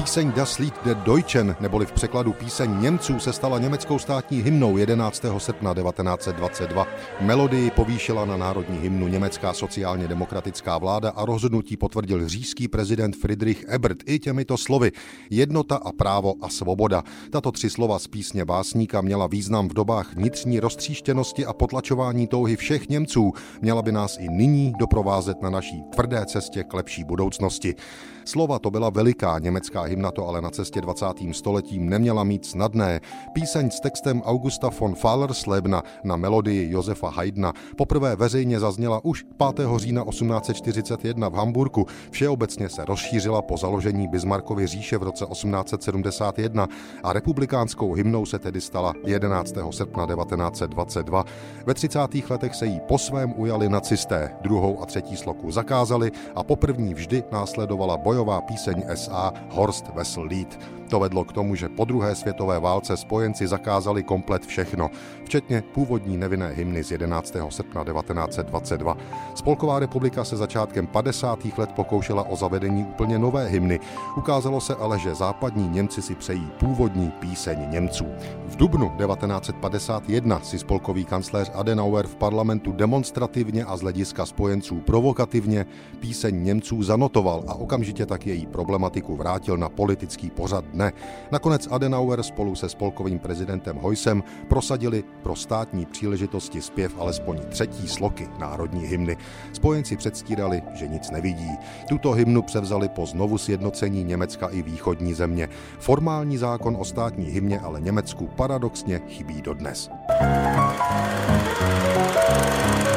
Píseň Das Lied der Deutschen, neboli v překladu píseň Němců, se stala německou státní hymnou 11. srpna 1922. Melodii povýšila na národní hymnu německá sociálně demokratická vláda a rozhodnutí potvrdil říšský prezident Friedrich Ebert i těmito slovy jednota a právo a svoboda. Tato tři slova z písně básníka měla význam v dobách vnitřní roztříštěnosti a potlačování touhy všech Němců. Měla by nás i nyní doprovázet na naší tvrdé cestě k lepší budoucnosti. Slova to byla veliká německá hymna, to ale na cestě 20. stoletím neměla mít snadné. Píseň s textem Augusta von Fallerslebna na melodii Josefa Haydna poprvé veřejně zazněla už 5. října 1841 v Hamburgu. Všeobecně se rozšířila po založení Bismarckovy říše v roce 1871 a republikánskou hymnou se tedy stala 11. srpna 1922. Ve 30. letech se jí po svém ujali nacisté, druhou a třetí sloku zakázali a poprvní vždy následovala bojová píseň SA Horst Wessel Lied. To vedlo k tomu, že po druhé světové válce spojenci zakázali komplet všechno, včetně původní nevinné hymny z 11. srpna 1922. Spolková republika se začátkem 50. let pokoušela o zavedení úplně nové hymny. Ukázalo se ale, že západní Němci si přejí původní píseň Němců. V dubnu 1951 si spolkový kancléř Adenauer v parlamentu demonstrativně a z hlediska spojenců provokativně píseň Němců zanotoval a okamžitě tak její problematiku vrátil na politický pořad dne. Nakonec Adenauer spolu se spolkovým prezidentem Heusem prosadili pro státní příležitosti zpěv alespoň třetí sloky národní hymny. Spojenci předstírali, že nic nevidí. Tuto hymnu převzali po znovu sjednocení Německa i východní země. Formální zákon o státní hymně ale Německu paradoxně chybí dodnes. thank you